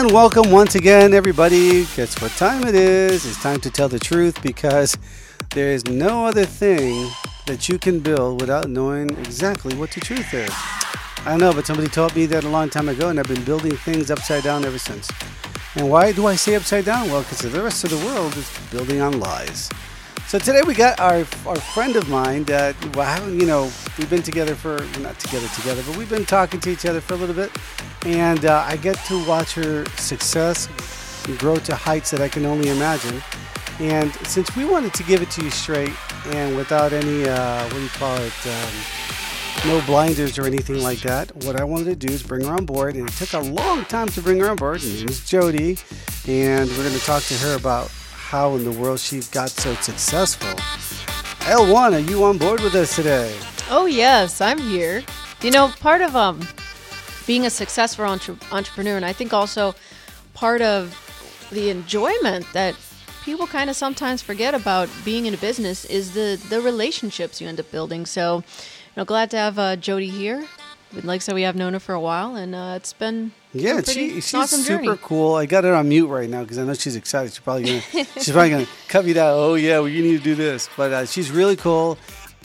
And welcome once again, everybody. Guess what time it is? It's time to tell the truth because there is no other thing that you can build without knowing exactly what the truth is. I know, but somebody taught me that a long time ago, and I've been building things upside down ever since. And why do I say upside down? Well, because the rest of the world is building on lies. So today we got our our friend of mine that well, you know we've been together for not together together, but we've been talking to each other for a little bit, and uh, I get to watch her success grow to heights that I can only imagine. And since we wanted to give it to you straight and without any uh, what do you call it, um, no blinders or anything like that, what I wanted to do is bring her on board, and it took a long time to bring her on board. Her name is Jody, and we're going to talk to her about how in the world she got so successful. L1, are you on board with us today? Oh yes, I'm here. You know, part of um being a successful entre- entrepreneur, and I think also part of the enjoyment that people kind of sometimes forget about being in a business is the the relationships you end up building. So, you know, glad to have uh, Jody here. Like so, we have known her for a while, and uh, it's been Yeah, pretty she, she's awesome super journey. cool. I got her on mute right now because I know she's excited. She's probably gonna, she's probably gonna cut me down. Oh yeah, well you need to do this. But uh, she's really cool.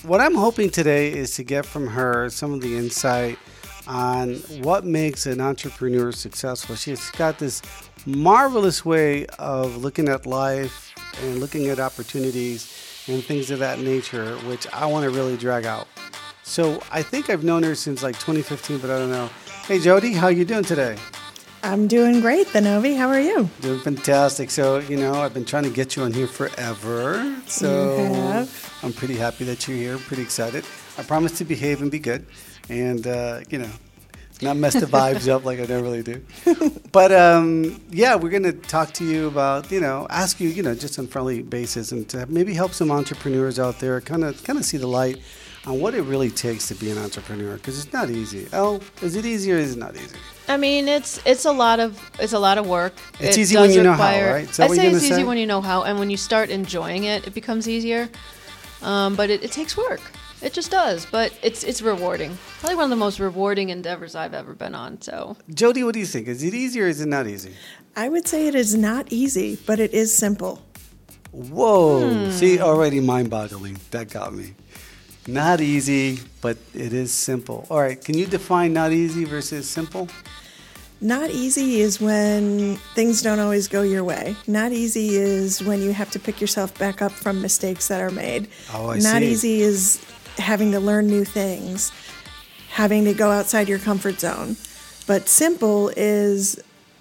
What I'm hoping today is to get from her some of the insight on what makes an entrepreneur successful. She's got this marvelous way of looking at life and looking at opportunities and things of that nature, which I want to really drag out. So I think I've known her since like 2015, but I don't know. Hey Jody, how you doing today? I'm doing great, Thenovi. How are you? Doing fantastic. So, you know, I've been trying to get you on here forever. So, I'm pretty happy that you're here. Pretty excited. I promise to behave and be good and, uh, you know, not mess the vibes up like I normally do. But, um, yeah, we're going to talk to you about, you know, ask you, you know, just on friendly basis and to maybe help some entrepreneurs out there kind of kind of see the light on what it really takes to be an entrepreneur because it's not easy. Oh, is it easy or is it not easy? I mean, it's it's a lot of it's a lot of work. It's It easy when does you know how, right? Is that I'd what say you're it's gonna easy say? when you know how, and when you start enjoying it, it becomes easier. Um, but it, it takes work. It just does. But it's it's rewarding. Probably one of the most rewarding endeavors I've ever been on. So Jody, what do you think? Is it easy or is it not easy? I would say it is not easy, but it is simple. Whoa. Hmm. See, already mind boggling. That got me. Not easy, but it is simple. All right, can you define not easy versus simple? Not easy is when things don't always go your way. Not easy is when you have to pick yourself back up from mistakes that are made. Oh, I Not see. easy is having to learn new things, having to go outside your comfort zone. But simple is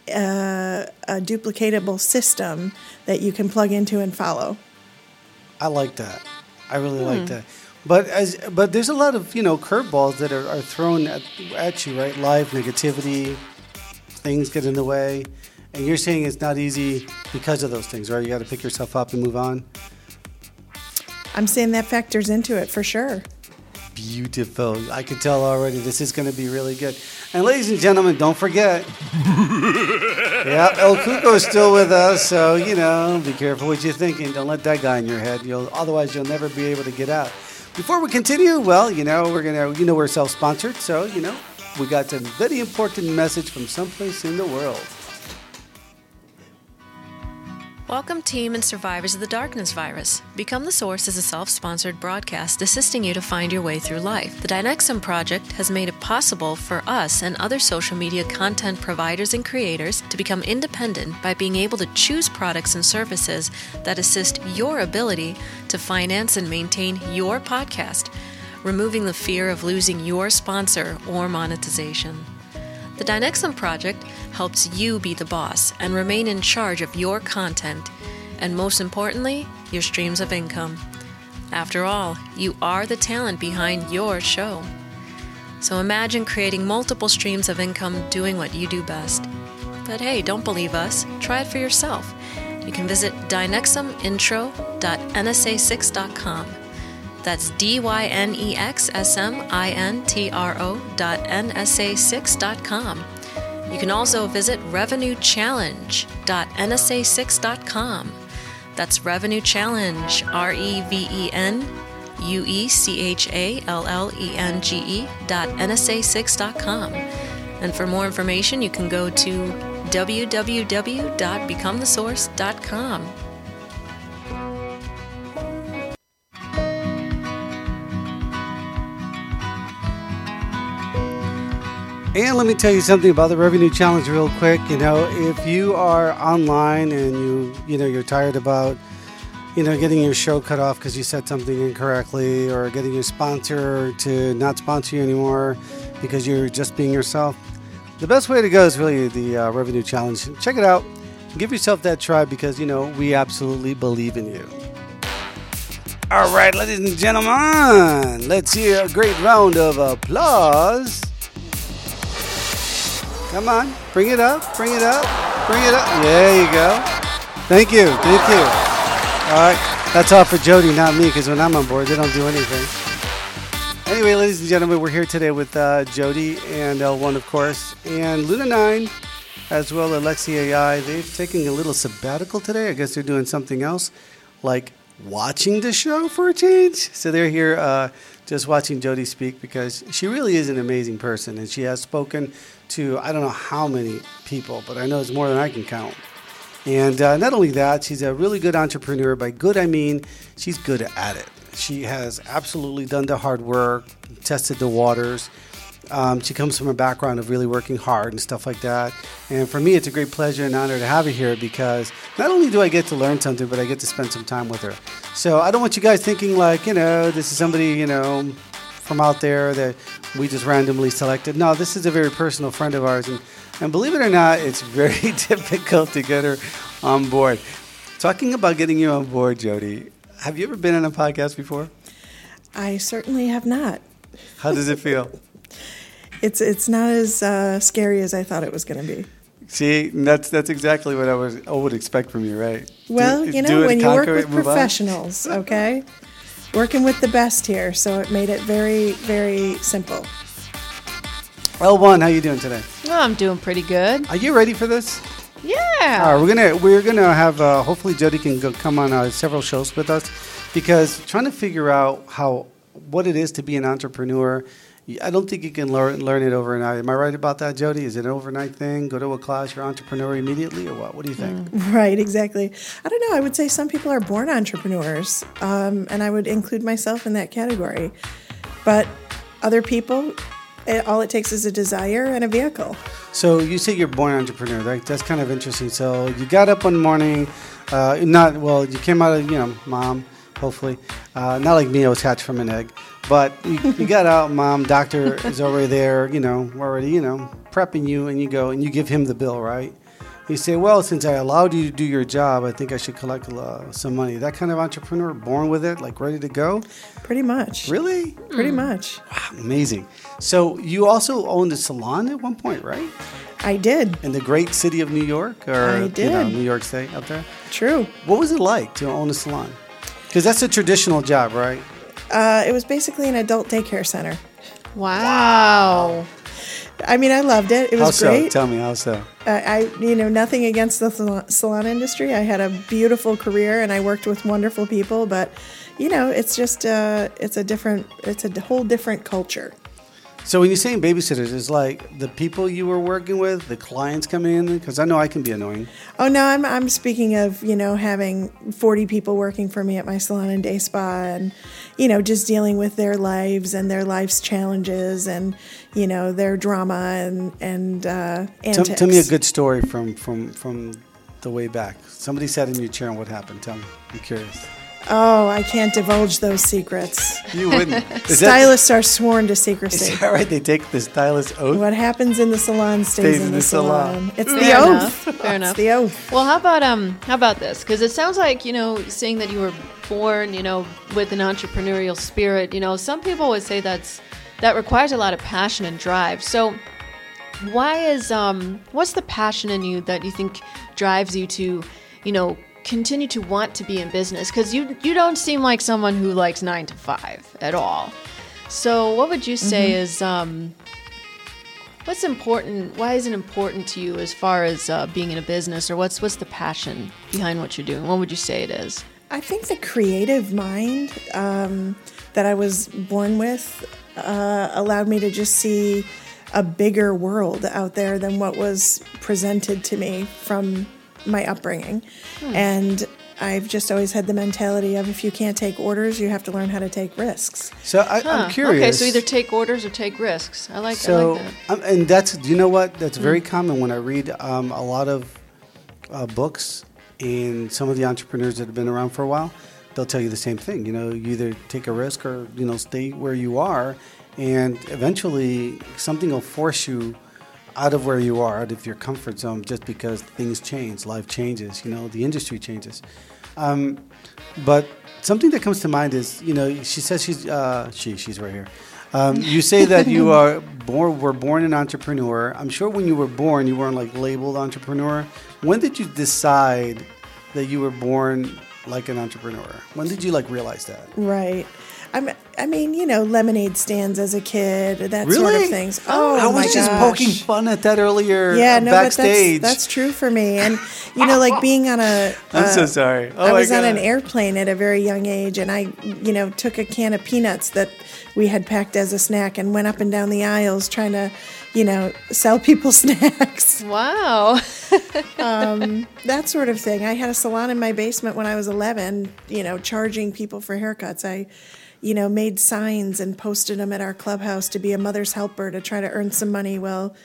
uh, a duplicatable system that you can plug into and follow. I like that. I really Hmm. like that. But as but there's a lot of you know curveballs that are, are thrown at, at you, right? Life, negativity, things get in the way, and you're saying it's not easy because of those things, right? You got to pick yourself up and move on. I'm saying that factors into it for sure. Beautiful. I can tell already this is going to be really good. And ladies and gentlemen, don't forget. yeah, El Cuco is still with us, so you know, be careful what you're thinking. Don't let that guy in your head. You'll otherwise you'll never be able to get out. Before we continue, well, you know, we're gonna you know we're self-sponsored, so you know, we got a very important message from someplace in the world. Welcome, team and survivors of the darkness virus. Become the Source is a self sponsored broadcast assisting you to find your way through life. The DynexSM Project has made it possible for us and other social media content providers and creators to become independent by being able to choose products and services that assist your ability to finance and maintain your podcast, removing the fear of losing your sponsor or monetization. The DynexSM Project helps you be the boss and remain in charge of your content, and most importantly, your streams of income. After all, you are the talent behind your show. So imagine creating multiple streams of income doing what you do best. But hey, don't believe us, try it for yourself. You can visit dynexsmintro.nsa6.com. That's D Y N E X S M I N T R O dot NSA6.com. You can also visit revenuechallenge.nsa6.com. That's Revenue Challenge, R E V E N U E C H A L L E N G E dot NSA6.com. And for more information, you can go to www.becomethesource.com. And let me tell you something about the revenue challenge real quick. You know, if you are online and you, you know, you're tired about, you know, getting your show cut off because you said something incorrectly or getting your sponsor to not sponsor you anymore because you're just being yourself, the best way to go is really the uh, revenue challenge. Check it out. Give yourself that try because, you know, we absolutely believe in you. All right, ladies and gentlemen, let's hear a great round of applause. Come on, bring it up, bring it up, bring it up. There you go. Thank you, thank you. All right, that's all for Jody, not me, because when I'm on board, they don't do anything. Anyway, ladies and gentlemen, we're here today with uh, Jody and L1, of course, and Luna 9, as well as Alexi AI. They've taken a little sabbatical today. I guess they're doing something else, like watching the show for a change. So they're here uh, just watching Jody speak because she really is an amazing person, and she has spoken to I don't know how many people, but I know it's more than I can count. And uh, not only that, she's a really good entrepreneur. By good, I mean she's good at it. She has absolutely done the hard work, tested the waters. Um, she comes from a background of really working hard and stuff like that. And for me, it's a great pleasure and honor to have her here because not only do I get to learn something, but I get to spend some time with her. So I don't want you guys thinking like, you know, this is somebody, you know, from out there that we just randomly selected. No, this is a very personal friend of ours. And, and believe it or not, it's very difficult to get her on board. Talking about getting you on board, Jody, have you ever been on a podcast before? I certainly have not. How does it feel? It's it's not as uh, scary as I thought it was going to be. See, that's that's exactly what I was I would expect from you, right? Well, Do- you know, when you work with it, move on. professionals, okay, working with the best here, so it made it very very simple. L1, how you doing today? Oh, I'm doing pretty good. Are you ready for this? Yeah. All right, we're gonna we're gonna have uh, hopefully Jody can go come on uh, several shows with us because trying to figure out how what it is to be an entrepreneur. I don't think you can learn learn it overnight. Am I right about that, Jody? Is it an overnight thing? Go to a class, you're entrepreneur immediately, or what? What do you think? Right, exactly. I don't know. I would say some people are born entrepreneurs, um, and I would include myself in that category. But other people, it, all it takes is a desire and a vehicle. So you say you're born entrepreneur, right? That's kind of interesting. So you got up one morning, uh, not well. You came out of you know, mom, hopefully, uh, not like me. I was hatched from an egg, but you, you got out. Mom, doctor is already there. You know, already you know prepping you, and you go and you give him the bill, right? You say, well, since I allowed you to do your job, I think I should collect uh, some money. That kind of entrepreneur, born with it, like ready to go. Pretty much. Really? Pretty much. Wow, amazing. So you also owned a salon at one point, right? I did. in the great city of New York, or I you know. New York State out there. True. What was it like to own a salon? Because that's a traditional job, right? Uh, it was basically an adult daycare center. wow. I mean, I loved it. It was so? great. Tell me how so. Uh, I, you know, nothing against the salon- salon industry. I had a beautiful career and I worked with wonderful people, but you know, it's just uh, it's a different, it's a whole different culture. So when you're saying babysitters, it's like the people you were working with, the clients come in, because I know I can be annoying. Oh no, I'm I'm speaking of you know having 40 people working for me at my salon and day spa, and you know just dealing with their lives and their life's challenges and you know their drama and and uh, Tell, tell me a good story from from from the way back. Somebody sat in your chair and what happened? Tell me. I'm curious. Oh, I can't divulge those secrets. You wouldn't. Is Stylists are sworn to secrecy. is that right? They take the stylist oath. What happens in the salon stays, in the, salon. It's the Fair oath. enough. Fair It's enough. the oath. Well, how about um, how about this? Because it sounds like you know, saying that you were born, you know, with an entrepreneurial spirit. You know, some people would say that's that requires a lot of passion and drive. So, why is um, what's the passion in you that you think drives you to, you know, continue to want to be in business? Because you you don't seem like someone who likes nine to five at all. So, what would you say is um, what's important? Why is it important to you as far as uh, being in a business, or what's what's the passion behind what you're doing? What would you say it is? I think the creative mind um, that I was born with uh, allowed me to just see a bigger world out there than what was presented to me from my upbringing. And I've just always had the mentality of if you can't take orders, you have to learn how to take risks. So I, Huh. I'm curious. Okay, so either take orders or take risks. I like. I So, like that. Hmm. um, and that's you know what that's very common when I read um, a lot of uh, books and some of the entrepreneurs that have been around for a while. They'll tell you the same thing. You know, you either take a risk or you know stay where you are, and eventually something will force you out of where you are, out of your comfort zone, just because things change, life changes. You know, the industry changes. Um, but something that comes to mind is, you know, she says she's uh, she she's right here. Um, you say that you are born were born an entrepreneur. I'm sure when you were born, you weren't like labeled entrepreneur. When did you decide that you were born like an entrepreneur? When did you like realize that? Right. I'm, I mean, you know, lemonade stands as a kid, that sort Really? of things. Oh, I was my just gosh. poking fun at that earlier. Yeah, uh, no, backstage. but that's, that's true for me. And you know, like being on a, I'm uh, so sorry. Oh I my was on an airplane at a very young age, and I, you know, took a can of peanuts that we had packed as a snack and went up and down the aisles trying to, you know, sell people snacks, Wow. that sort of thing. I had a salon in my basement when I was 11, you know, charging people for haircuts. I, you know, made signs and posted them at our clubhouse to be a mother's helper to try to earn some money. Well,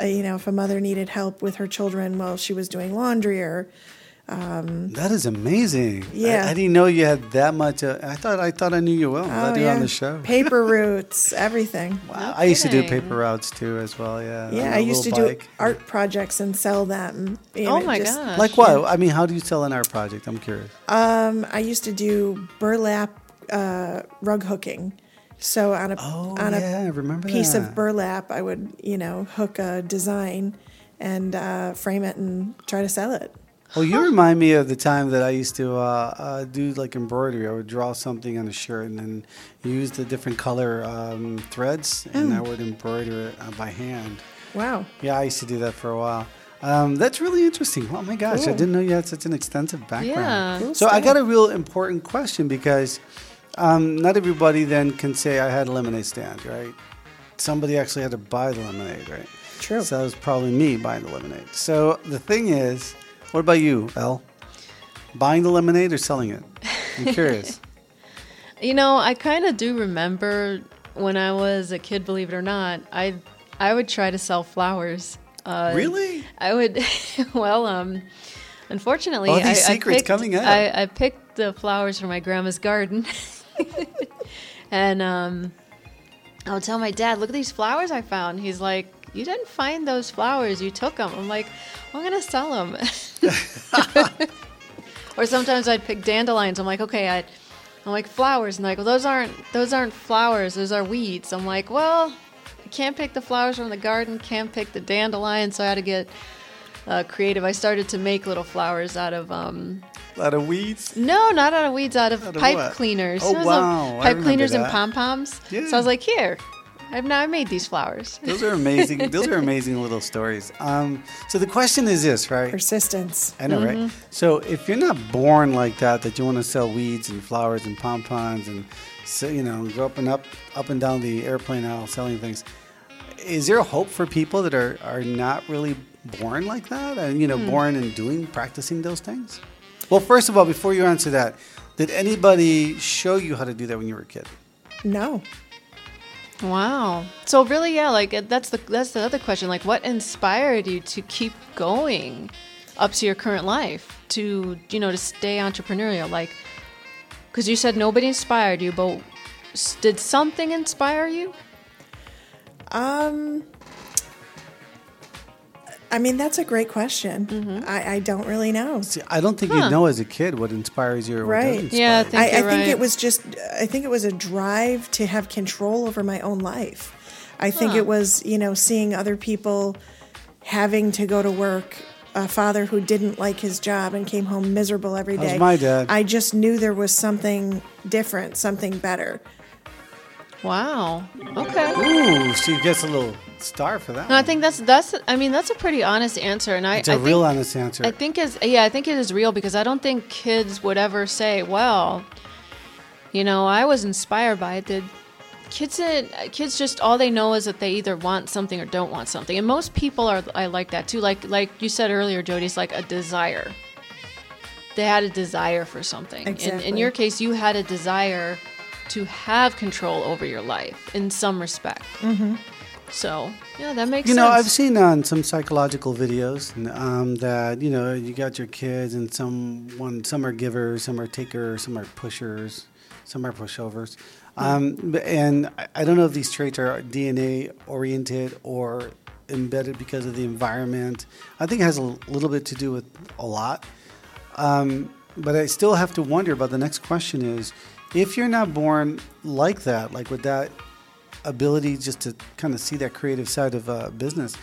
uh, you know, if a mother needed help with her children while she was doing laundry or That is amazing. Yeah. I, didn't know you had that much. Uh, I thought I thought I knew you well. Oh, Glad you're on the show. Paper routes, everything. Wow. I used to do paper routes too, as well. Yeah. Yeah, I used to little do art projects and sell them. You oh my just- gosh. Like what? I mean, how do you sell an art project? I'm curious. Um, I used to do burlap uh, rug hooking. So on a Oh, on yeah, I a remember piece that. of burlap, I would you know hook a design and uh, frame it and try to sell it. Well, you remind me of the time that I used to uh, uh, do like embroidery. I would draw something on a shirt and then use the different color um, threads, and I Mm. would embroider it uh, by hand. Wow. Yeah, I used to do that for a while. Um, that's really interesting. Oh my gosh, I didn't know you had such an extensive background. Yeah. Cool So I got a real important question because um, not everybody then can say I had a lemonade stand, right? Somebody actually had to buy the lemonade, right? True. So that was probably me buying the lemonade. So the thing is, what about you, Elle? Buying the lemonade or selling it? I'm curious. You know, I kind of do remember when I was a kid. Believe it or not, I I would try to sell flowers. Uh, really? I would. Well, um, unfortunately, All these I, I secrets picked, coming out. I, I picked the flowers from my grandma's garden, and um, I would tell my dad, "Look at these flowers I found." He's like, "You didn't find those flowers. You took them." I'm like, "I'm gonna sell them." or sometimes I'd pick dandelions. I'm like, "Okay, I." I'm like flowers, and like, well, those aren't those aren't flowers. Those are weeds. I'm like, well, I can't pick the flowers from the garden. Can't pick the dandelions. So I had to get uh, creative. I started to make little flowers out of um, A lot of weeds. no, not out of weeds, out of Out pipe what? cleaners. Oh, You know, wow. some I Pipe remember cleaners and pom poms. Yeah. So I was like, here, I've now I made these flowers. Those are amazing. Those are amazing little stories. Um, so the question is this, right? Persistence. I know, right? So if you're not born like that, that you want to sell weeds and flowers and pom poms and so, you know go up and up, up and down the airplane aisle selling things, is there a hope for people that are are not really born like that and you know born and doing practicing those things? Well, first of all, before you answer that, did anybody show you how to do that when you were a kid? No. Wow. So really, yeah, like uh, that's the that's the other question. Like, what inspired you to keep going up to your current life? To you know to stay entrepreneurial, like because you said nobody inspired you, but did something inspire you? Um, I mean, that's a great question. Mm-hmm. I, I don't really know. See, I don't think you know as a kid what inspires you or Right. doesn't Yeah, I think I, I you're think right. it was just, I think it was a drive to have control over my own life. I think Huh. it was, you know, seeing other people having to go to work, a father who didn't like his job and came home miserable every day. How's day. my dad? I just knew there was something different, something better. Wow. Okay. Ooh, she gets a little star for that. No, I think that's that's. I mean, that's a pretty honest answer, and I. It's a I real think, honest answer. I think is yeah, I think it is real because I don't think kids would ever say, "Well, you know, I was inspired by it." Did kids uh, kids just all they know is that they either want something or don't want something and most people are i like that too like like you said earlier jody it's like a desire they had a desire for something in, in your case you had a desire to have control over your life in some respect mm-hmm. So yeah that makes You sense know, I've seen on some psychological videos um, that you know you got your kids, and some one some are givers, some are takers, some are pushers, some are pushovers. Um, and I- I don't know if these traits are DNA oriented or embedded because of the environment. I think it has a little bit to do with a lot. Um, but I still have to wonder about the next question is if you're not born like that, like with that ability just to kind of see that creative side of uh, business,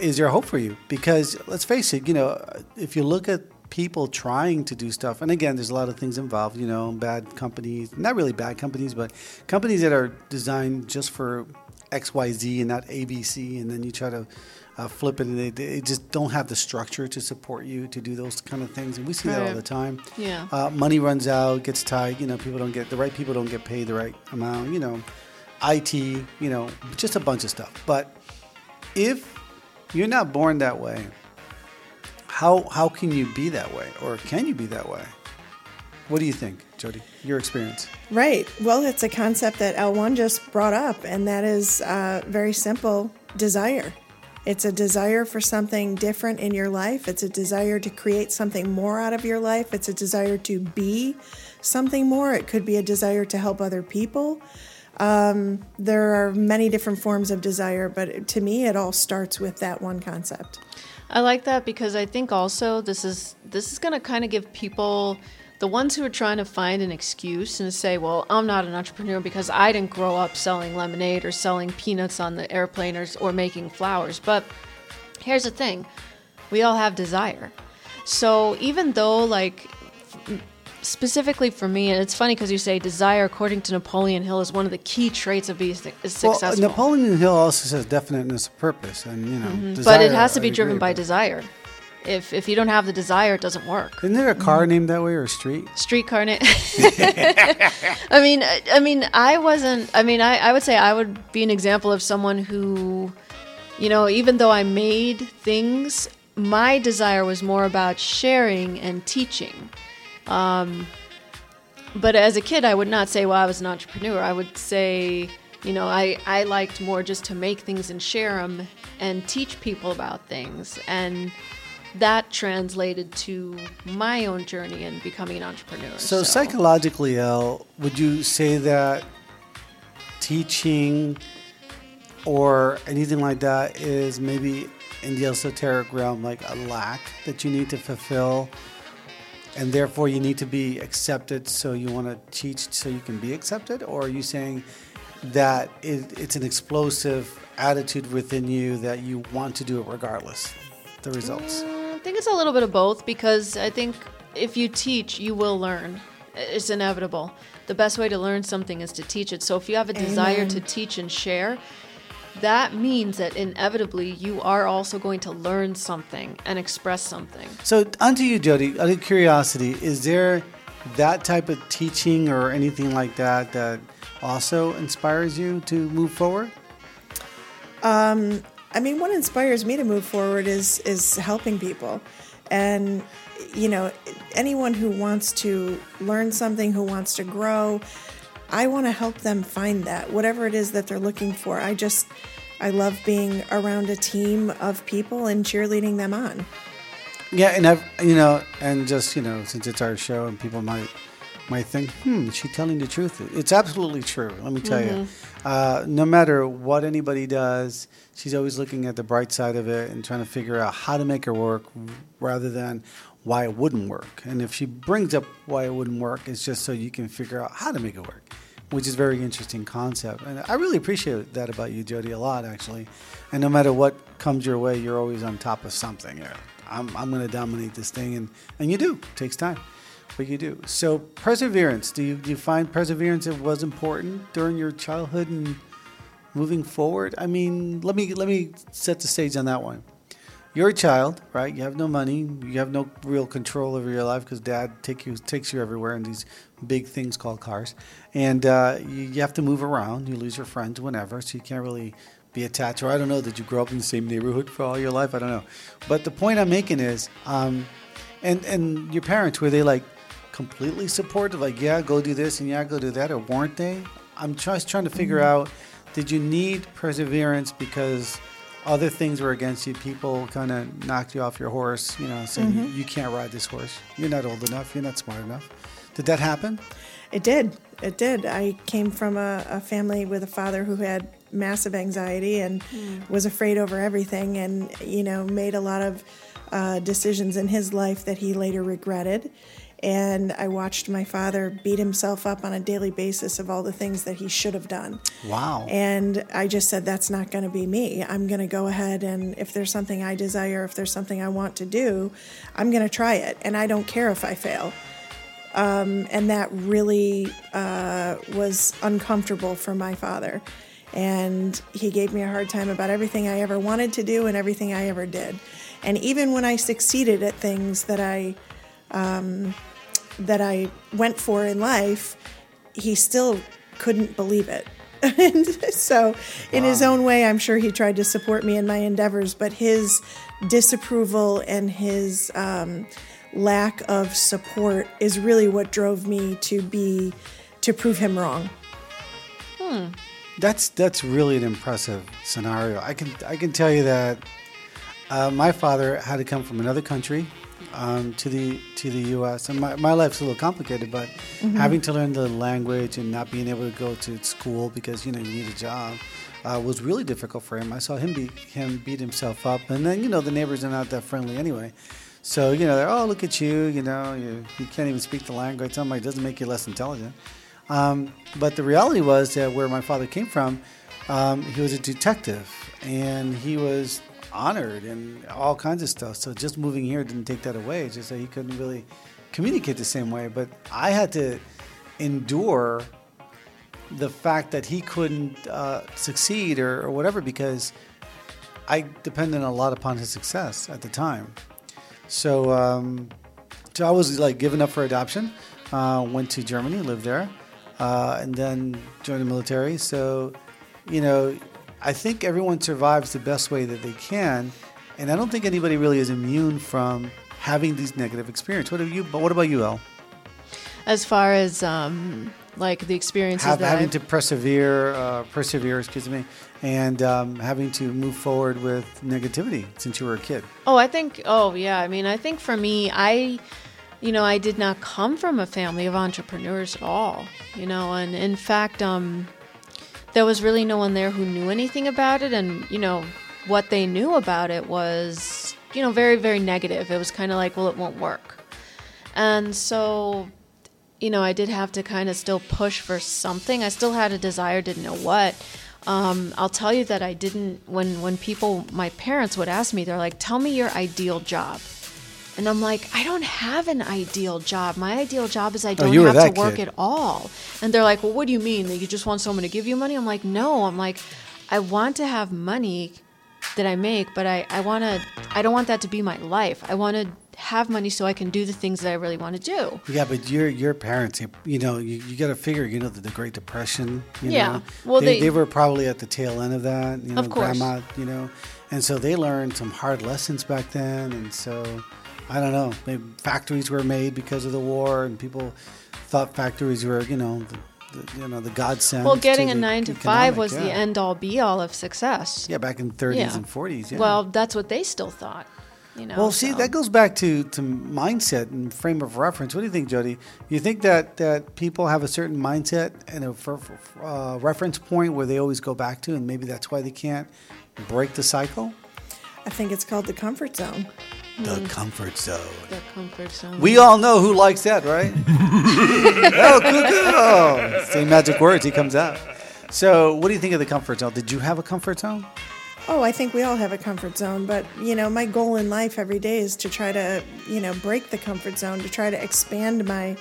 is there hope for you? Because let's face it, you know, if you look at people trying to do stuff, and again, there's a lot of things involved, you know, bad companies, not really bad companies, but companies that are designed just for XYZ and not ABC, and then you try to uh, flip it and they, they just don't have the structure to support you to do those kind of things. And we see that all the time. Yeah. Uh, money runs out, gets tight, you know, people don't get, the right people don't get paid the right amount, you know, IT, you know, just a bunch of stuff. But if you're not born that way, how how can you be that way, or can you be that way? What do you think, Jody? Your experience? Right. Well, it's a concept that L1 just brought up, and that is uh, very simple desire. It's a desire for something different in your life. It's a desire to create something more out of your life. It's a desire to be something more. It could be a desire to help other people. Um, there are many different forms of desire, but to me, it all starts with that one concept. I like that because I think also this is this is going to kind of give people the ones who are trying to find an excuse and say, "Well, I'm not an entrepreneur because I didn't grow up selling lemonade or selling peanuts on the airplane or, or making flowers." But here's the thing: we all have desire. So even though like specifically for me, and it's funny because you say desire, according to Napoleon Hill, is one of the key traits of being successful. Well, Napoleon Hill also says definiteness of purpose, and you know, Mm-hmm. but it has to I be driven agree, by desire. If if you don't have the desire, it doesn't work. Isn't there a car named that way or a street? streetcar na- I mean, I I mean, I wasn't. I mean, I, I would say I would be an example of someone who, you know, even though I made things, my desire was more about sharing and teaching. Um, but as a kid, I would not say, well, I was an entrepreneur. I would say, you know, I, I liked more just to make things and share them and teach people about things. And that translated to my own journey in becoming an entrepreneur. So, psychologically, El, would you say that teaching or anything like that is maybe in the esoteric realm like a lack that you need to fulfill? And therefore, you need to be accepted, so you want to teach so you can be accepted? Or are you saying that it, it's an explosive attitude within you that you want to do it regardless the results? Mm, I think it's a little bit of both because I think if you teach, you will learn. It's inevitable. The best way to learn something is to teach it. So if you have a desire to teach and share, that means that inevitably you are also going to learn something and express something. So, onto you, Jody. Out of curiosity, is there that type of teaching or anything like that that also inspires you to move forward? Um, I mean, what inspires me to move forward is is helping people, and you know, anyone who wants to learn something, who wants to grow, I want to help them find that whatever it is that they're looking for. I just I love being around a team of people and cheerleading them on. Yeah, and I've you know, and just you know, since it's our show and people might might think, hmm, is she telling the truth? It's absolutely true. Let me tell you, uh, no matter what anybody does, she's always looking at the bright side of it and trying to figure out how to make it work, rather than why it wouldn't work. And if she brings up why it wouldn't work, it's just so you can figure out how to make it work. Which is very interesting concept, and I really appreciate that about you, Jody, a lot actually. And no matter what comes your way, you're always on top of something. I'm, I'm going to dominate this thing, and, and you do. It takes time, but you do. So perseverance. Do you do you find perseverance was important during your childhood and moving forward? I mean, let me let me set the stage on that one. You're a child, right? You have no money. You have no real control over your life because dad take you, takes you everywhere in these big things called cars. And uh, you, you have to move around. You lose your friends whenever, so you can't really be attached. Or I don't know, did you grow up in the same neighborhood for all your life? I don't know. But the point I'm making is, um, and, and your parents, were they like completely supportive? Like, yeah, go do this and yeah, go do that? Or weren't they? I'm just trying to figure out, did you need perseverance because – other things were against you. People kind of knocked you off your horse, you know, saying Mm-hmm. you can't ride this horse. You're not old enough. You're not smart enough. Did that happen? It did. It did. I came from a, a family with a father who had massive anxiety and was afraid over everything, and you know made a lot of uh, decisions in his life that he later regretted. And I watched my father beat himself up on a daily basis of all the things that he should have done. Wow. And I just said, that's not going to be me. I'm going to go ahead and if there's something I desire, if there's something I want to do, I'm going to try it. And I don't care if I fail. Um, and that really uh, was uncomfortable for my father. And he gave me a hard time about everything I ever wanted to do and everything I ever did. And even when I succeeded at things that I um, that I went for in life, he still couldn't believe it. and so, in his own way, I'm sure he tried to support me in my endeavors, but his disapproval and his um, lack of support is really what drove me to be to prove him wrong. That's that's really an impressive scenario. I can I can tell you that uh, my father had to come from another country um, to the to the U.S. and my, my life's a little complicated, but having to learn the language and not being able to go to school because you know you need a job uh, was really difficult for him. I saw him beat him beat himself up, and then you know the neighbors are not that friendly anyway. So you know they're oh look at you you know you, you can't even speak the language. Something like doesn't make you less intelligent. Um, but the reality was that where my father came from, um, he was a detective and he was honored and all kinds of stuff. So just moving here didn't take that away. It's just that he couldn't really communicate the same way. But I had to endure the fact that he couldn't uh, succeed or, or whatever because I depended a lot upon his success at the time. So, um, so I was like given up for adoption. Uh, went to Germany, lived there, uh, and then joined the military. So, you know, I think everyone survives the best way that they can, and I don't think anybody really is immune from having these negative experiences. What have you? But what about you, El? As far as um, like the experiences Have, that having I've- to persevere, uh, persevere, excuse me, and um, having to move forward with negativity since you were a kid. Oh, I think. Oh, yeah. I mean, I think for me, I, you know, I did not come from a family of entrepreneurs at all. You know, and in fact, um, there was really no one there who knew anything about it, and you know, what they knew about it was, you know, very, very negative. It was kind of like, well, it won't work, and so. You know, I did have to kind of still push for something. I still had a desire, didn't know what. Um, I'll tell you that I didn't. When when people, my parents would ask me, they're like, "Tell me your ideal job," and I'm like, "I don't have an ideal job. My ideal job is I oh, don't Oh, have to work kid. at all." And they're like, "Well, what do you mean? That you just want someone to give you money?" I'm like, "No. I'm like, I want to have money that I make, but I I want to. I don't want that to be my life. I want to." have money so I can do the things that I really want to do. Yeah, but your your parents, you know, you, you got to figure, you know, the, the Great Depression. You Yeah. know, Well, they, they- they were probably at the tail end of that. You know, Of course. grandma, you know, and so they learned some hard lessons back then, and so I don't know, maybe factories were made because of the war, and people thought factories were, you know, the, the, you know, the godsend. Well, getting to a 9 to 5 economic, was the end all be all of success. Yeah, back in 30s Yeah. and 40s. Yeah. Well, that's what they still thought. You know. Well, see, so. that goes back to, to mindset and frame of reference. What do you think, Jody? You think that, that people have a certain mindset and a f- f- uh, reference point where they always go back to, and maybe that's why they can't break the cycle? I think it's called the comfort zone. The comfort zone. the comfort zone. We all know who likes that, right? oh, cuckoo! Say magic words, he comes out. So, what do you think of the comfort zone? Did you have a comfort zone? Oh, I think we all have a comfort zone, but you know, my goal in life every day is to try to, you know, break the comfort zone, to try to expand my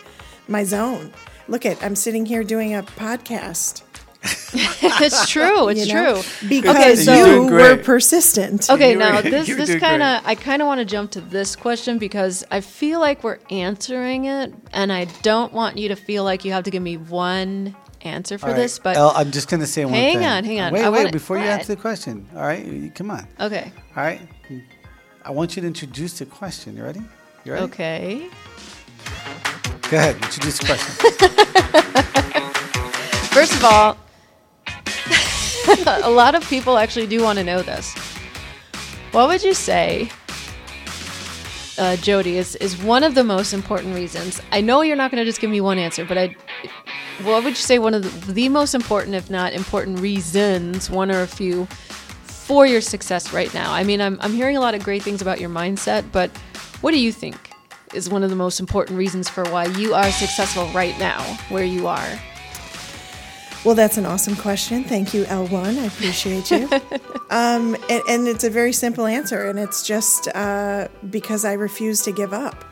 my zone. Look at, I'm sitting here doing a podcast. it's true. It's you know? true. Because so- you were persistent. Okay, You now this this kind of I kind of want to jump to this question because I feel like we're answering it, and I don't want you to feel like you have to give me one answer for All right, this. But El, I'm just going to say one Hang thing. on, hang on. Wait, I wait, wanna- before you answer the question. All right, come on. okay, All right. I want you to introduce the question. You ready? You ready? okay. Go ahead. Introduce the question. First of all, a lot of people actually do want to know this. What would you say, uh, Jody, is, is one of the most important reasons? I know you're not going to just give me one answer, but I, what would you say one of the, the most important, if not important, reasons, one or a few, for your success right now? I mean, I'm, I'm hearing a lot of great things about your mindset, but what do you think is one of the most important reasons for why you are successful right now where you are? Well, that's an awesome question. Thank you, L1. I appreciate you. um, and, and it's a very simple answer, and it's just uh, because I refuse to give up,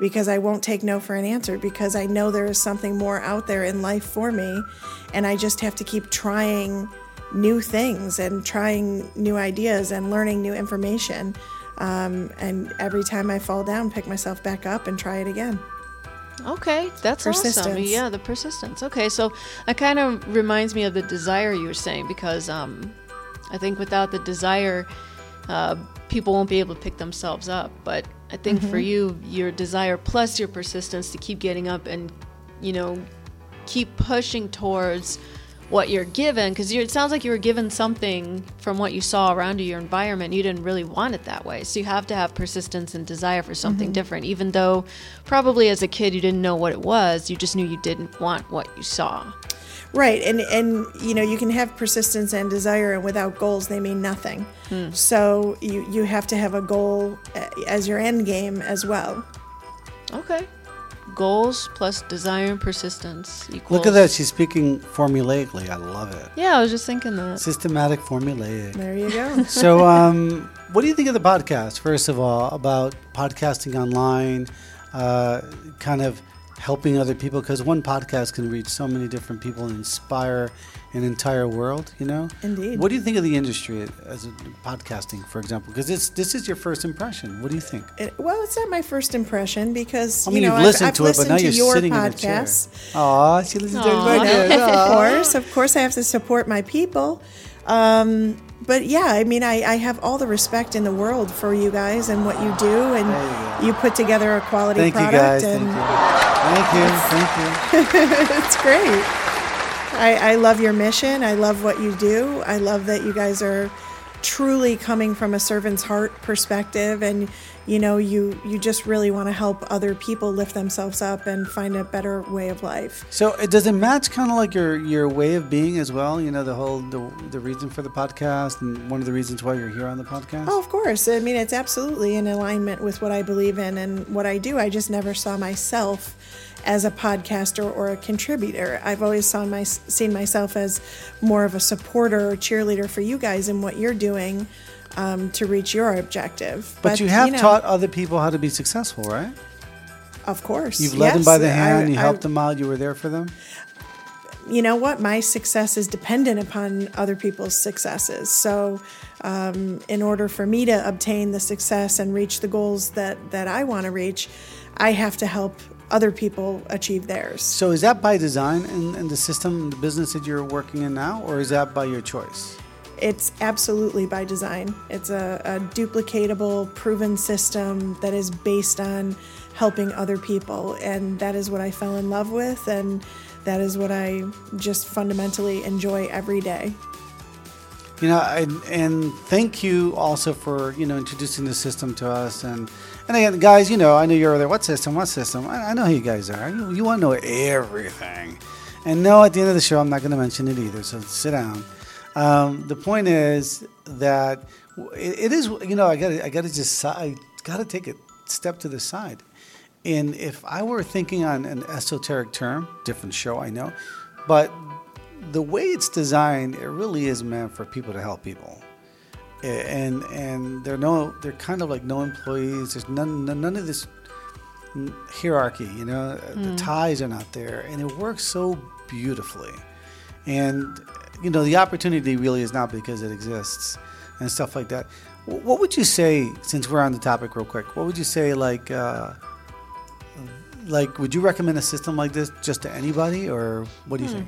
because I won't take no for an answer, because I know there is something more out there in life for me, and I just have to keep trying new things and trying new ideas and learning new information. Um, and every time I fall down, pick myself back up and try it again. Okay, that's awesome. Yeah, the persistence. Okay, so that kind of reminds me of the desire you were saying because um, I think without the desire, uh, people won't be able to pick themselves up. But I think for you, your desire plus your persistence to keep getting up and, you know, keep pushing towards what you're given because it sounds like you were given something from what you saw around you, your environment. You didn't really want it that way. So you have to have persistence and desire for something different, even though probably as a kid you didn't know what it was. You just knew you didn't want what you saw. Right, and and you know you can have persistence and desire, and without goals, they mean nothing. So you you have to have a goal uh, as your end game as well. Okay. Goals plus desire and persistence equals. Look at that. She's speaking formulaically. I love it. Yeah, I was just thinking that. Systematic, formulaic. There you go. So, um, what do you think of the podcast? First of all, about podcasting online, uh, kind of helping other people, because one podcast can reach so many different people and inspire an entire world. You know. Indeed. What do you think of the industry as a, podcasting, for example? Because this this is your first impression. What do you think? It- well, it's not my first impression because I mean, you know have listened I've, to I've it, but now you're to your sitting in a chair. Aw, she listens to Aw. everybody. of course, of course, I have to support my people. Um, but yeah, I mean, I, I have all the respect in the world for you guys and what you do, and There you, put together a quality Thank you, product, guys. and Thank you. Thank you. Thank you. it's great. I, I love your mission. I love what you do. I love that you guys are truly coming from a servant's heart perspective, and you know, you you just really want to help other people lift themselves up and find a better way of life. So it does it match kind of like your your way of being as well? You know, the whole the, the reason for the podcast and one of the reasons why you're here on the podcast. Oh, of course. I mean, it's absolutely in alignment with what I believe in and what I do. I just never saw myself as a podcaster or a contributor. I've always saw my, seen myself as more of a supporter or cheerleader for you guys and what you're doing um, to reach your objective. but, you have know, taught other people how to be successful, right? of course, You've led them by the hand. I- you I- helped them out. You were there for them. you know what? My success is dependent upon other people's successes. So, um, in order for me to obtain the success and reach the goals that, that I want to reach, I have to help other people achieve theirs. So is that by design in, in the system, the business that you're working in now, or is that by your choice? It's absolutely by design. It's a, a duplicatable, proven system that is based on helping other people. And that is what I fell in love with. And that is what I just fundamentally enjoy every day. You know, and, and thank you also for you know introducing the system to us. And and again, guys, you know, I know you're there. What system? What system? I, I know who you guys are. You, you want to know everything. And no, at the end of the show, I'm not going to mention it either. So sit down. Um, the point is that it, it is. You know, I got to I got to just I got to take a step to the side. And if I were thinking on an esoteric term, different show, I know, but the way it's designed, it really is meant for people to help people. A- And and they're no, they're kind of like no employees. There's none none none of this hierarchy. You know, the ties are not there, and it works so beautifully. and you know the opportunity really is not because it exists and stuff like that. What would you say, since we're on the topic, real quick? What would you say, like, uh, like, would you recommend a system like this just to anybody, or what do you think?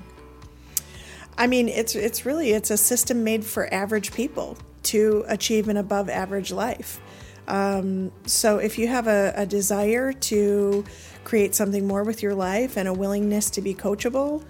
I mean, it's it's really it's a system made for average people to achieve an above average life. Um, so if you have a, a desire to create something more with your life and a willingness to be coachable,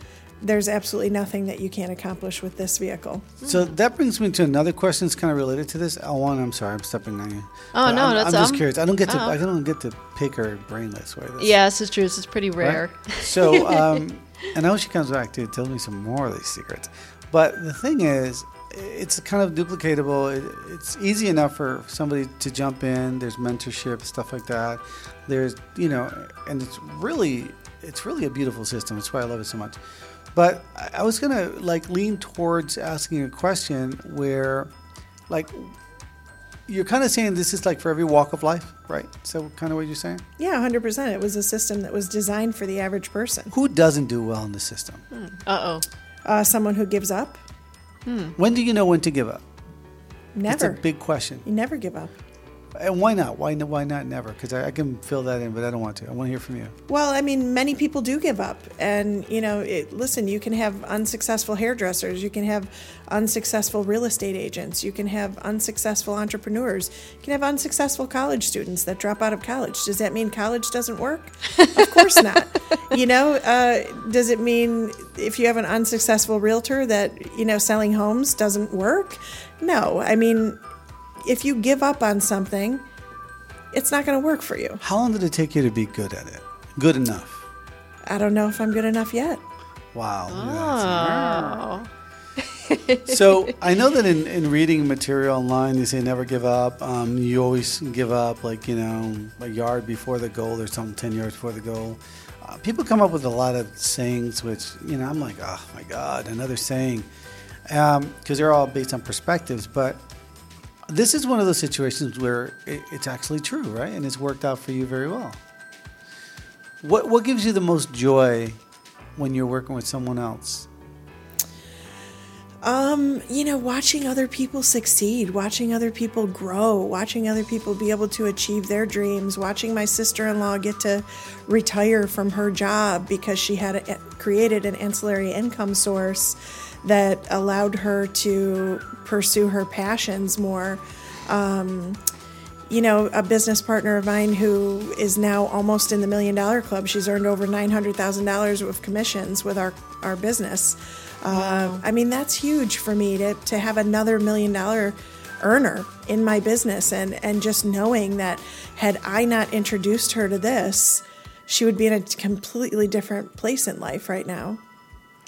there's absolutely nothing that you can't accomplish with this vehicle. So that brings me to another question that's kind of related to this. Alwan, I'm sorry, I'm stepping on you. Oh, But no, I'm, that's- I'm just um, curious. I don't get to. oh. I don't get to pick her brain this way. That's- Yeah, this is true. This is pretty right? rare. So, um, and I hope she comes back to tell me some more of these secrets. But the thing is, it's kind of duplicatable. It, it's easy enough for somebody to jump in. There's mentorship, stuff like that. There's, you know, and it's really, it's really a beautiful system. That's why I love it so much. But I- I was gonna like lean towards asking a question where, like, you're kind of saying this is like for every walk of life, right? So kind of what you're saying. Yeah, 100%. It was a system that was designed for the average person. Who doesn't do well in the system? Uh oh. Uh, someone who gives up, Hmm. When do you know when to give up? Never. It's a big question. you never give up. And why not? Why why not never? Because I, I can fill that in, but I don't want to. I want to hear from you. Well, I mean, many people do give up. And, you know, it, listen, you can have unsuccessful hairdressers, you can have unsuccessful real estate agents, you can have unsuccessful entrepreneurs, you can have unsuccessful college students that drop out of college. Does that mean college doesn't work? of course not. You know, uh, does it mean if you have an unsuccessful realtor that, you know, selling homes doesn't work? No. I mean, if you give up on something, it's not going to work for you. How long did it take you to be good at it? Good enough. I don't know if I'm good enough yet. Wow. Oh. so I know that in, in reading material online, they say never give up. Um, you always give up, like you know, a yard before the goal or something, ten yards before the goal. Uh, people come up with a lot of sayings, which you know, I'm like, oh my god, another saying, because they're all based on perspectives. But this is one of those situations where it, it's actually true, right? And it's worked out for you very well. What what gives you the most joy when you're working with someone else? Um, you know, watching other people succeed, watching other people grow, watching other people be able to achieve their dreams, watching my sister-in-law get to retire from her job because she had a, created an ancillary income source that allowed her to pursue her passions more. Um, you know, a business partner of mine who is now almost in the million dollar club. She's earned over nine hundred thousand dollars of commissions with our our business. Uh, I mean, that's huge for me to to have another million dollar earner in my business, and and just knowing that had I not introduced her to this, she would be in a completely different place in life right now.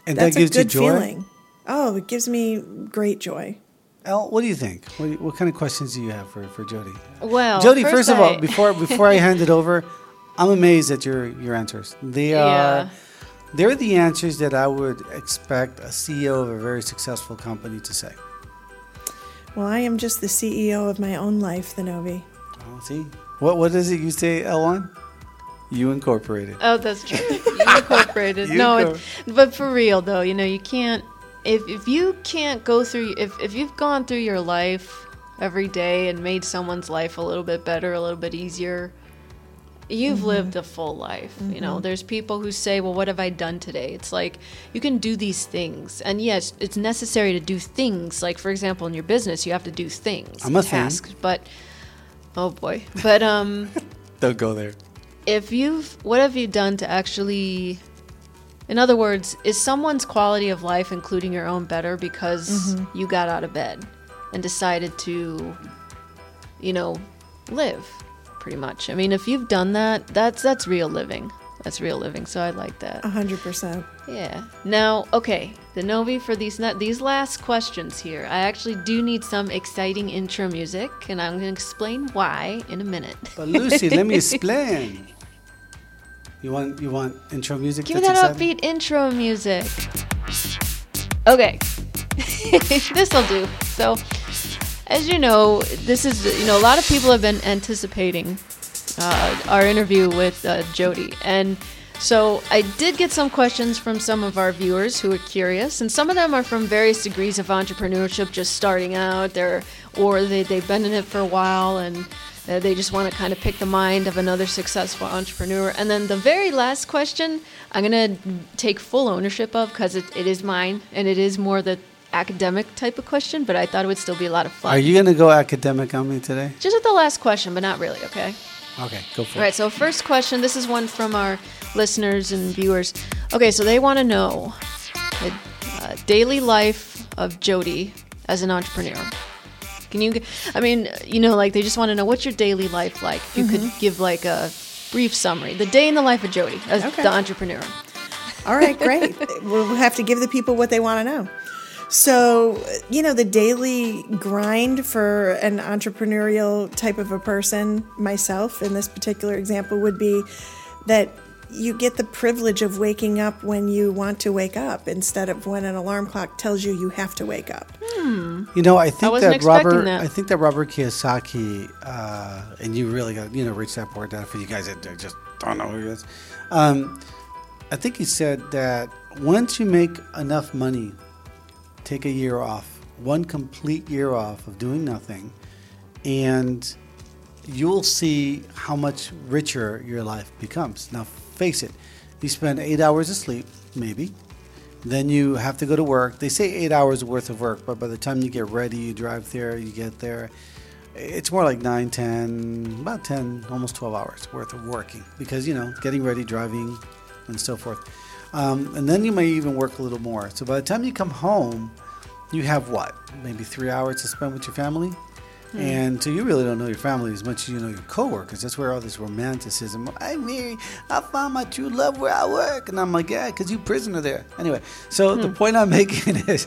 And That's that gives a good you joy. feeling. Oh, it gives me great joy. Al, what do you think? What, you- what kind of questions do you have for, for Jody? Well, Jody, first, of all, before before I hand it over, I'm amazed at your your answers. They are Yeah. They're the answers that I would expect a CEO of a very successful company to say. Well, I am just the CEO of my own life, the Novi. Oh, see, what what does it you say, L1? You incorporated. Oh, that's true. You incorporated. You no, incorpor- it, but for real though, you know, you can't. If if you can't go through, if if you've gone through your life every day and made someone's life a little bit better, a little bit easier, you've mm-hmm. lived a full life. You know, mm-hmm. there's people who say, "Well, what have I done today?" It's like you can do these things, and yes, it's necessary to do things. Like for example, in your business, you have to do things, I'm a fan. tasks. But oh boy, but um. Don't go there. if you've what have you done to actually in other words is someone's quality of life including your own better because mm-hmm. you got out of bed and decided to you know live pretty much i mean if you've done that that's that's real living that's real living so i like that A hundred percent. yeah. Now, okay, the Novi for these not these last questions here. I actually do need some exciting intro music, and I'm going to explain why in a minute. But Lucy, let me explain. You want you want intro music? Give me that's that exciting? upbeat intro music. Okay, this will do. So, as you know, this is you know a lot of people have been anticipating uh, our interview with uh, Jody, and So I did get some questions from some of our viewers who are curious, and some of them are from various degrees of entrepreneurship, just starting out, they're, or they, they've been in it for a while and uh, they just want to kind of pick the mind of another successful entrepreneur. And then the very last question, I'm going to take full ownership of because it, it is mine and it is more the academic type of question, but I thought it would still be a lot of fun. Are you going to go academic on me today? Just at the last question, but not really, okay? Okay, go for All right, it. All right, so first question this is one from our listeners and viewers. Okay, so they want to know the uh, daily life of Jody as an entrepreneur. Can you, I mean, you know, like they just want to know what's your daily life like? If you could give like a brief summary, the day in the life of Jody as Okay. the entrepreneur. All right, great. we'll have to give the people what they want to know. So, you know, the daily grind for an entrepreneurial type of a person, myself in this particular example, would be that you get the privilege of waking up when you want to wake up instead of when an alarm clock tells you you have to wake up. You know, I think wasn't that Robert. that. I think that Robert Kiyosaki, uh, and you really got you know reach that point down for you guys that that just don't know who he is. Um, I think he said that once you make enough money, take a year off, one complete year off of doing nothing, and you'll see how much richer your life becomes. Now, face it, you spend eight hours of sleep, maybe. Then you have to go to work. They say eight hours worth of work, but by the time you get ready, you drive there, you get there, it's more like nine, ten, about 10, almost 12 hours worth of working because, you know, getting ready, driving, and so forth. Um, and then you may even work a little more. So by the time you come home, you have what? Maybe three hours to spend with your family? And so you really don't know your family as much as you know your coworkers. That's where all this romanticism. I Mary, I found my true love where I work, and I'm like, yeah, because you prisoner there. Anyway, so the point I'm making is,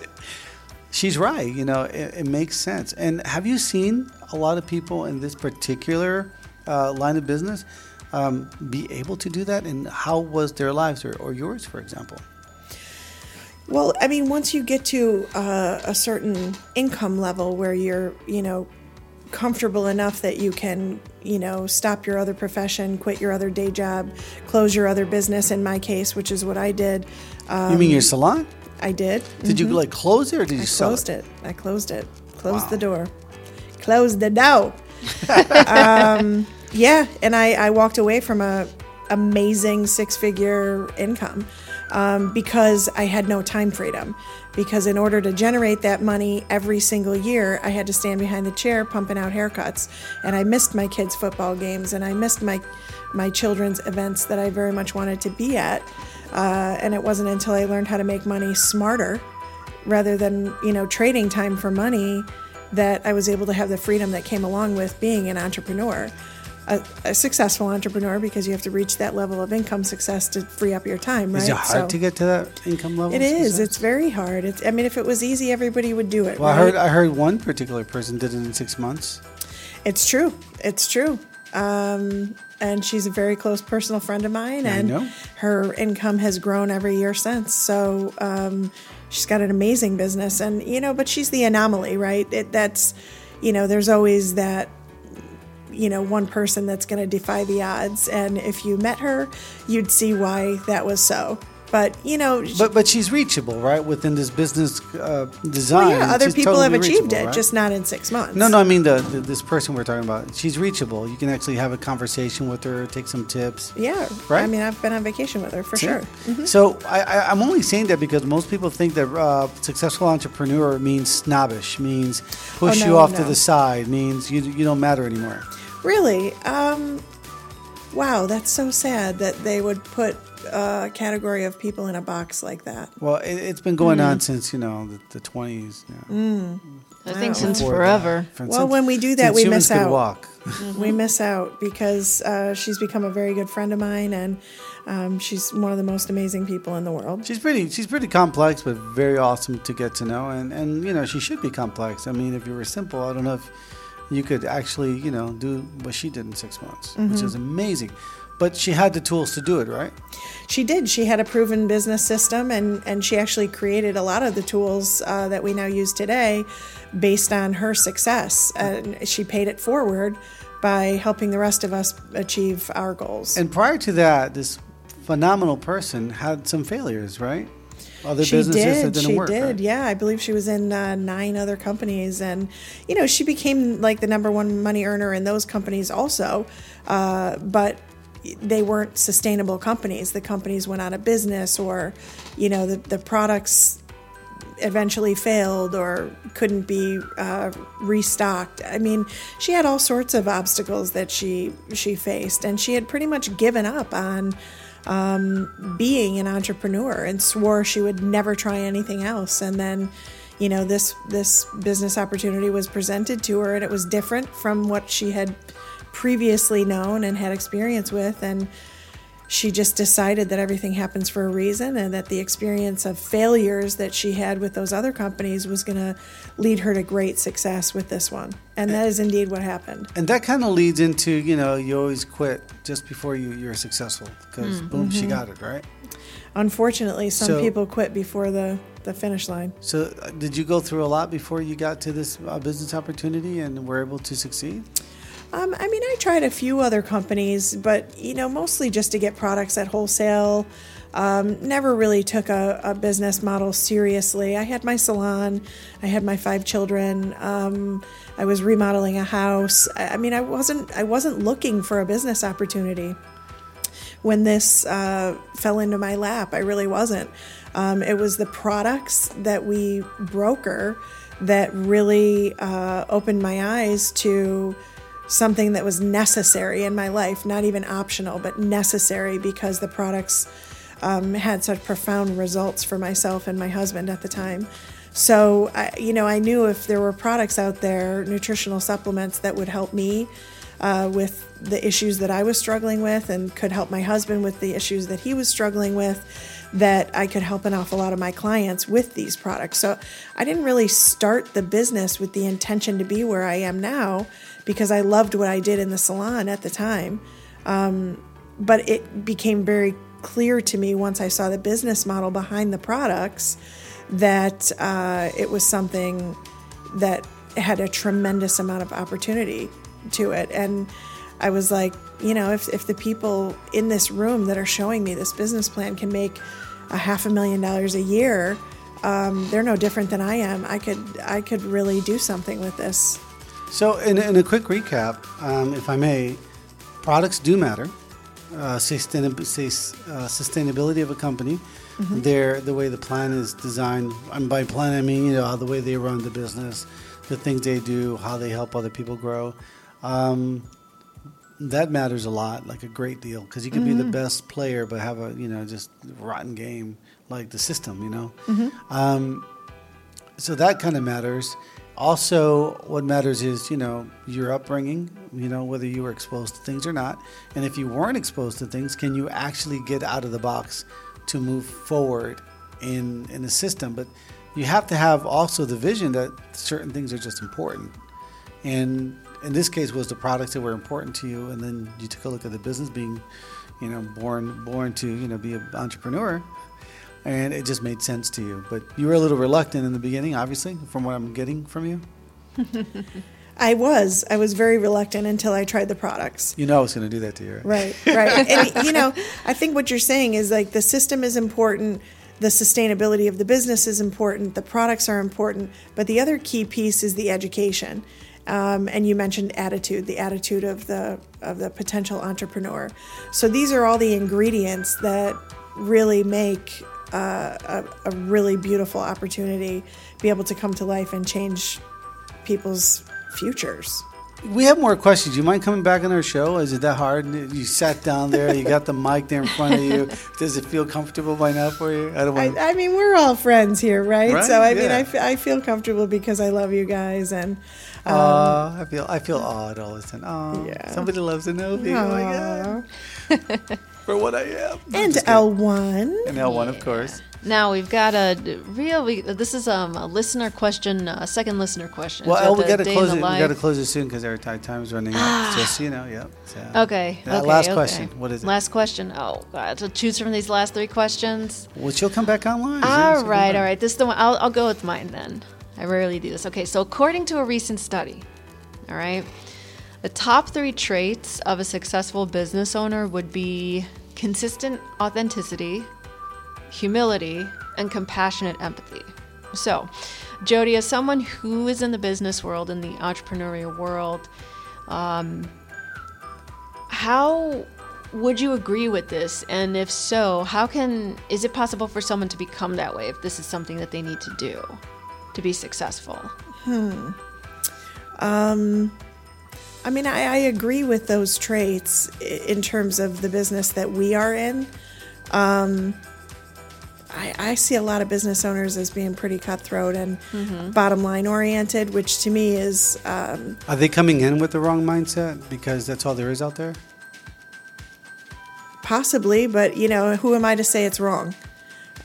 she's right. You know, it, it makes sense. And have you seen a lot of people in this particular uh, line of business um, be able to do that? And how was their lives, or, or yours, for example? Well, I mean, once you get to uh, a certain income level where you're, you know, comfortable enough that you can, you know, stop your other profession, quit your other day job, close your other business, in my case, which is what I did. Um, you mean your salon? I did. Did you like close it, or did you I sell closed it. I closed it. Closed Wow. the door. Closed the door. um, yeah, and I, I walked away from a amazing six figure income um, because I had no time freedom. Because in order to generate that money every single year, I had to stand behind the chair pumping out haircuts, and I missed my kids' football games, and I missed my my children's events that I very much wanted to be at. Uh, and it wasn't until I learned how to make money smarter rather than you know trading time for money that I was able to have the freedom that came along with being an entrepreneur a, a successful entrepreneur because you have to reach that level of income success to free up your time right Is it hard So- to get to that income level? it is. success? it's very hard. It's, i mean if it was easy everybody would do it Well, I heard I heard one particular person did it in six months. it's true. It's true. Um, and she's a very close personal friend of mine and her income has grown every year since. So um, she's got an amazing business and you know but she's the anomaly right? It, that's you know there's always that you know one person that's going to defy the odds and if you met her you'd see why that was so but you know she- But but she's reachable, right? Within this business uh, design. yeah other people totally have achieved it right? just not in six months No, no, I mean the, the this person we're talking about. She's reachable. You can actually have a conversation with her, take some tips. yeah Right? i mean i've been on vacation with her for sure Mm-hmm. So I, I, I'm only saying that because most people think that uh, successful entrepreneur means snobbish, means push Oh, you no, off to the side, means you you don't matter anymore. Really? Um, wow, that's so sad that they would put a category of people in a box like that. Well, it, it's been going Mm-hmm. on since you know the, the 20s. Yeah. Mm. I think Wow. since Before forever. that. Since- Well, when we do that, we miss out. walk. We miss out because uh, she's become a very good friend of mine, and um, she's one of the most amazing people in the world. She's pretty. She's pretty complex, but very awesome to get to know. And and you know, she should be complex. I mean, if you were simple, I don't know if you could actually, you know, do what she did in six months, Mm-hmm. which is amazing. But she had the tools to do it, right? She did. She had a proven business system, and, and she actually created a lot of the tools uh, that we now use today based on her success. And she paid it forward by helping the rest of us achieve our goals. And prior to that, this phenomenal person, had some failures, right? Other she businesses that did. She work. did. right? Yeah, I believe she was in uh, nine other companies, and you know she became like the number one money earner in those companies also. Uh, but they weren't sustainable companies. The companies went out of business, or you know the the products eventually failed or couldn't be uh, restocked. I mean, she had all sorts of obstacles that she she faced, and she had pretty much given up on um, being an entrepreneur and swore she would never try anything else. And then, you know, this this business opportunity was presented to her, and it was different from what she had previously known and had experience with, and she just decided that everything happens for a reason and that the experience of failures that she had with those other companies was going to lead her to great success with this one. And that is indeed what happened. And that kind of leads into, you know, you always quit just before you, you're successful because boom, she got it, right? Unfortunately, some So- people quit before the, the finish line. So, uh, did you go through a lot before you got to this uh, business opportunity and were able to succeed? Um, I mean, I tried a few other companies, but you know, mostly just to get products at wholesale. Um, never really took a, a business model seriously. I had my salon, I had my five children. Um, I was remodeling a house. I, I mean, I wasn't I wasn't looking for a business opportunity when this uh, fell into my lap. I really wasn't. Um, it was the products that we broker that really uh, opened my eyes to something that was necessary in my life, not even optional, but necessary because the products um, had such profound results for myself and my husband at the time. So, I, you know, I knew if there were products out there, nutritional supplements that would help me uh, with the issues that I was struggling with and could help my husband with the issues that he was struggling with, that I could help an awful lot of my clients with these products. So I didn't really start the business with the intention to be where I am now because I loved what I did in the salon at the time. Um, but it became very clear to me once I saw the business model behind the products that uh, it was something that had a tremendous amount of opportunity to it. And I was like, you know, if, if the people in this room that are showing me this business plan can make a half a million dollars a year, um, they're no different than I am. I could I could really do something with this. So, in, in a quick recap, um, if I may, products do matter. Uh, sustainab- sus- uh, sustainability of a company, their the way the plan is designed. And by plan, I mean you know the way they run the business, the things they do, how they help other people grow. Um, that matters a lot, like a great deal, because you can be the best player but have a you know just rotten game like the system, you know. Um, so that kind of matters. Also, what matters is you know your upbringing. You know whether you were exposed to things or not, and if you weren't exposed to things, can you actually get out of the box to move forward in in the system? But you have to have also the vision that certain things are just important. And in this case, was the products that were important to you, and then you took a look at the business being, you know, born born to you know be an entrepreneur and it just made sense to you. But you were a little reluctant in the beginning, obviously, from what I'm getting from you. I was I was very reluctant until I tried the products. You know I was going to do that to you, right? Right, right. and you know, I think what you're saying is like the system is important, the sustainability of the business is important, the products are important, but the other key piece is the education. Um, and you mentioned attitude, the attitude of the of the potential entrepreneur. So these are all the ingredients that really make uh, a, a really beautiful opportunity be able to come to life and change people's futures. We have more questions. You mind coming back on our show? Is it that hard? You sat down there, you got the mic there in front of you. Does it feel comfortable by now for you? I don't want to. I, I mean, we're all friends here, right? Right, So I mean, yeah. I, f- I feel comfortable because I love you guys, and um, Aw, I feel I feel odd all the time. Oh, Yeah. somebody loves know. Oh my god. for what I am. I'm and. L one. and L one, of course. Now we've got a real. We, this is um, a listener question, a second listener question. Well, It's El, about we got to close it. We got to close it soon because our time is running out. Ah. Just so you know, yep. So, Okay. Uh, okay, last okay. question. What is it? Last question. Oh, God. To choose from these last three questions. Well, she'll come back online. All She'll come right, back. all right. This is the one. I'll, I'll go with mine then. I rarely do this. Okay, so according to a recent study, all right, the top three traits of a successful business owner would be consistent authenticity, humility, and compassionate empathy. So, Jody, as someone who is in the business world, in the entrepreneurial world, um, how would you agree with this? And if so, how can is it possible for someone to become that way if this is something that they need to do to be successful? Hmm. Um, I mean, I, I agree with those traits in terms of the business that we are in. Um, I, I, see a lot of business owners as being pretty cutthroat and mm-hmm. bottom line oriented, which to me is. Um, are they coming in with the wrong mindset because that's all there is out there? Possibly, but you know, who am I to say it's wrong?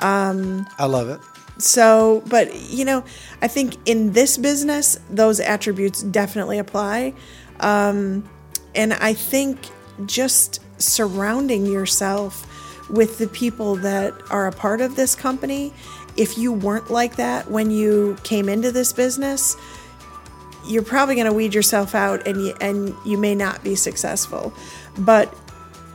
Um, I love it. So, but you know, I think in this business, those attributes definitely apply. Um, and I think just surrounding yourself with the people that are a part of this company, if you weren't like that when you came into this business, you're probably going to weed yourself out and you, and you may not be successful. But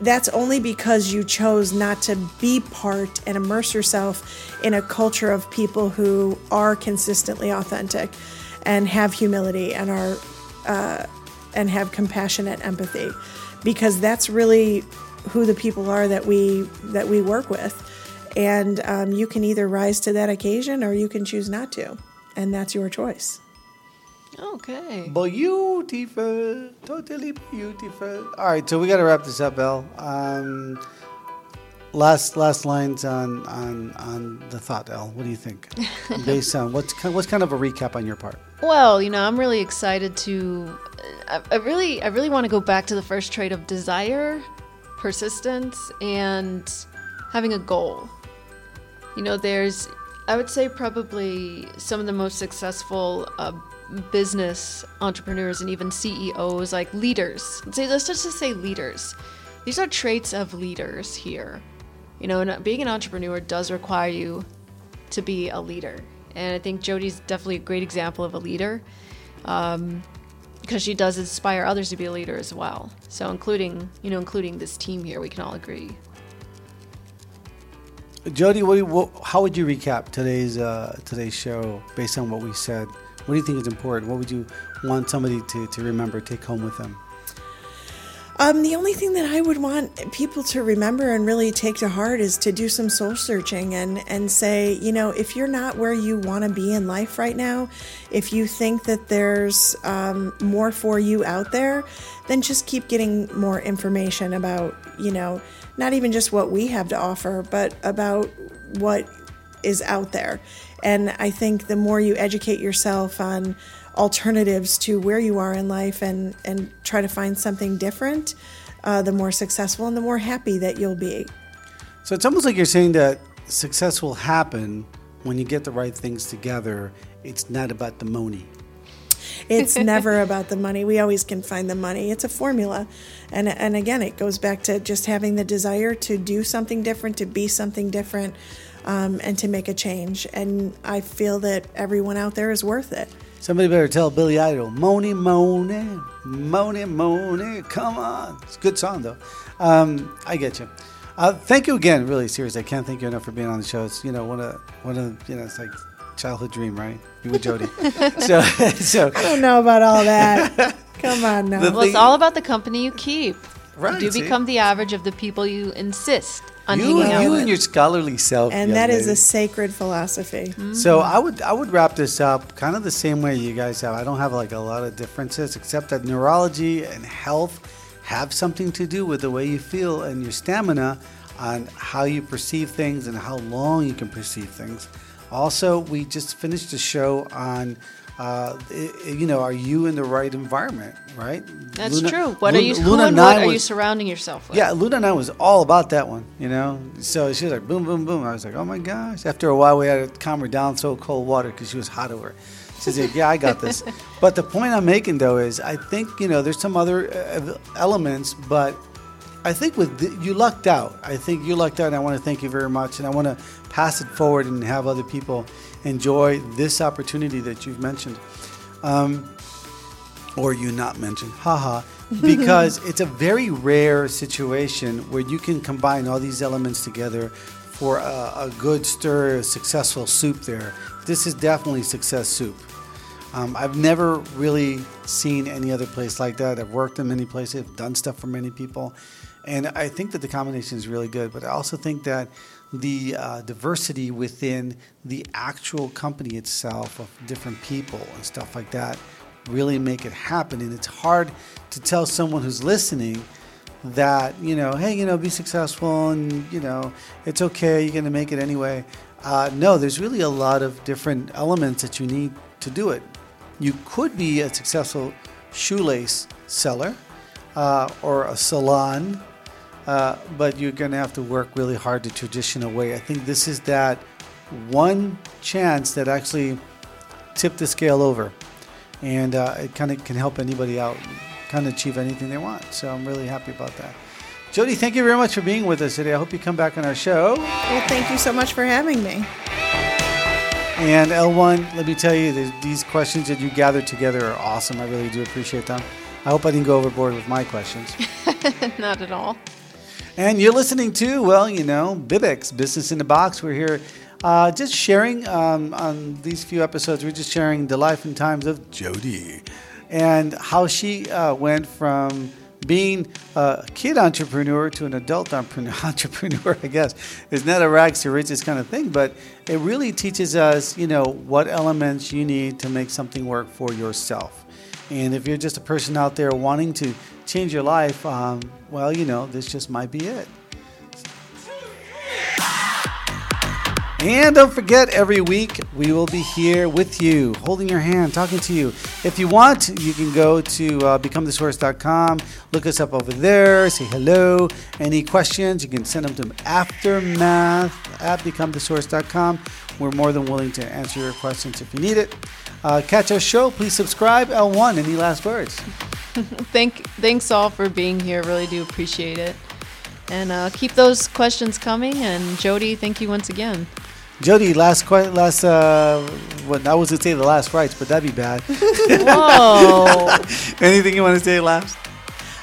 that's only because you chose not to be part and immerse yourself in a culture of people who are consistently authentic and have humility and are uh, and have compassionate empathy because that's really who the people are that we that we work with and um, you can either rise to that occasion or you can choose not to and that's your choice Okay. Beautiful. Totally beautiful. All right, so we got to wrap this up, Elle. Um, last last lines on on on the thought, Elle. What do you think? Based on what's kind, what's kind of a recap on your part? Well, you know, I'm really excited to. I, really I really want to go back to the first trait of desire, persistence, and having a goal. You know, there's I would say probably some of the most successful uh, business entrepreneurs and even CEOs, like leaders. Let's just say leaders. These are traits of leaders here. You know, being an entrepreneur does require you to be a leader. And I think Jody's definitely a great example of a leader um, because she does inspire others to be a leader as well. So, including, you know, including this team here, we can all agree. Jody, what, what, how would you recap today's uh, today's show based on what we said? What do you think is important? What would you want somebody to, to remember, take home with them? Um, the only thing that I would want people to remember and really take to heart is to do some soul searching and, and say, you know, if you're not where you want to be in life right now, if you think that there's um, more for you out there, then just keep getting more information about, you know, not even just what we have to offer, but about what is out there. And I think the more you educate yourself on alternatives to where you are in life and, and try to find something different, uh, the more successful and the more happy that you'll be. So it's almost like you're saying that success will happen when you get the right things together. It's not about the money. It's never about the money. We always can find the money. It's a formula. And and again, it goes back to just having the desire to do something different, to be something different, um, and to make a change. And I feel that everyone out there is worth it. Somebody better tell Billy Idol, Mony, Mony, Mony, Mony, come on. It's a good song, though. Um, I get you. Uh, thank you again, really serious. I can't thank you enough for being on the show. It's, you know, one of, one of, you know, it's like childhood dream, right? You with Jody. so, so. I don't know about all that. Come on now. Well, it's all about the company you keep. Right. You do see? become the average of the people you insist on you, You and your scholarly self. And that is a sacred philosophy. Mm-hmm. So I would I would wrap this up kind of the same way you guys have. I don't have like a lot of differences except that neurology and health have something to do with the way you feel and your stamina on how you perceive things and how long you can perceive things. Also, we just finished a show on uh, you know, are you in the right environment, right? That's Luna, true. What Luna, are you? Who and what are was, you surrounding yourself with? Yeah, Luna Nine was all about that one, you know. So she was like, boom, boom, boom. I was like, oh my gosh. After a while, we had to calm her down, so cold water because she was hot over. She said, yeah, I got this. but the point I'm making though is, I think you know, there's some other uh, elements, but I think with the, you lucked out. I think you lucked out, and I want to thank you very much. And I want to pass it forward and have other people enjoy this opportunity that you've mentioned, um, or you not mentioned. Haha. because it's a very rare situation where you can combine all these elements together for a, a good stir, a successful soup there. This is definitely success soup. Um, I've never really seen any other place like that. I've worked in many places, I've done stuff for many people, and I think that the combination is really good. But I also think that the uh, diversity within the actual company itself of different people and stuff like that really make it happen. And it's hard to tell someone who's listening that you know, hey, you know, be successful and you know, it's okay. You're gonna make it anyway. Uh, no, there's really a lot of different elements that you need to do it. You could be a successful shoelace seller uh, or a salon, uh, but you're going to have to work really hard the traditional way. I think this is that one chance that actually tipped the scale over, and uh, it kind of can help anybody out, kind of achieve anything they want. So I'm really happy about that. Jody, thank you very much for being with us today. I hope you come back on our show. Well, thank you so much for having me. And L1, let me tell you, these questions that you gathered together are awesome. I really do appreciate them. I hope I didn't go overboard with my questions. Not at all. And you're listening to, well, you know, Bibx, Business in the Box. We're here uh, just sharing um, on these few episodes, we're just sharing the life and times of Jody and how she uh, went from being a kid entrepreneur to an adult entrepreneur, I guess, is not a rags to riches kind of thing, but it really teaches us, you know, what elements you need to make something work for yourself. And if you're just a person out there wanting to change your life, um, well, you know, this just might be it. And don't forget, every week we will be here with you, holding your hand, talking to you. If you want, you can go to uh, look us up over there, say hello. Any questions, you can send them to aftermath at becomethesource.com. We're more than willing to answer your questions if you need it. Uh, catch our show. Please subscribe. L1, any last words? Thank, thanks all for being here. Really do appreciate it. And uh, keep those questions coming. And Jody, thank you once again. Jody, last que- last uh, what I was gonna say the last rites, but that'd be bad. Whoa! Anything you want to say last?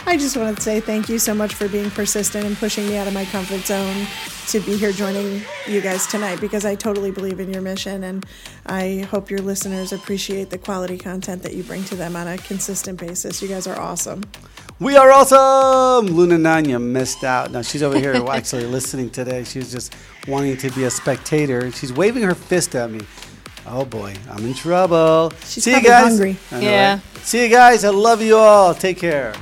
I just want to say thank you so much for being persistent and pushing me out of my comfort zone to be here joining you guys tonight because I totally believe in your mission and I hope your listeners appreciate the quality content that you bring to them on a consistent basis. You guys are awesome. We are awesome! Luna Nanya missed out. Now she's over here actually listening today. She's just wanting to be a spectator. She's waving her fist at me. Oh boy, I'm in trouble. She's See you guys. hungry. Know, Yeah. right? See you guys. I love you all. Take care.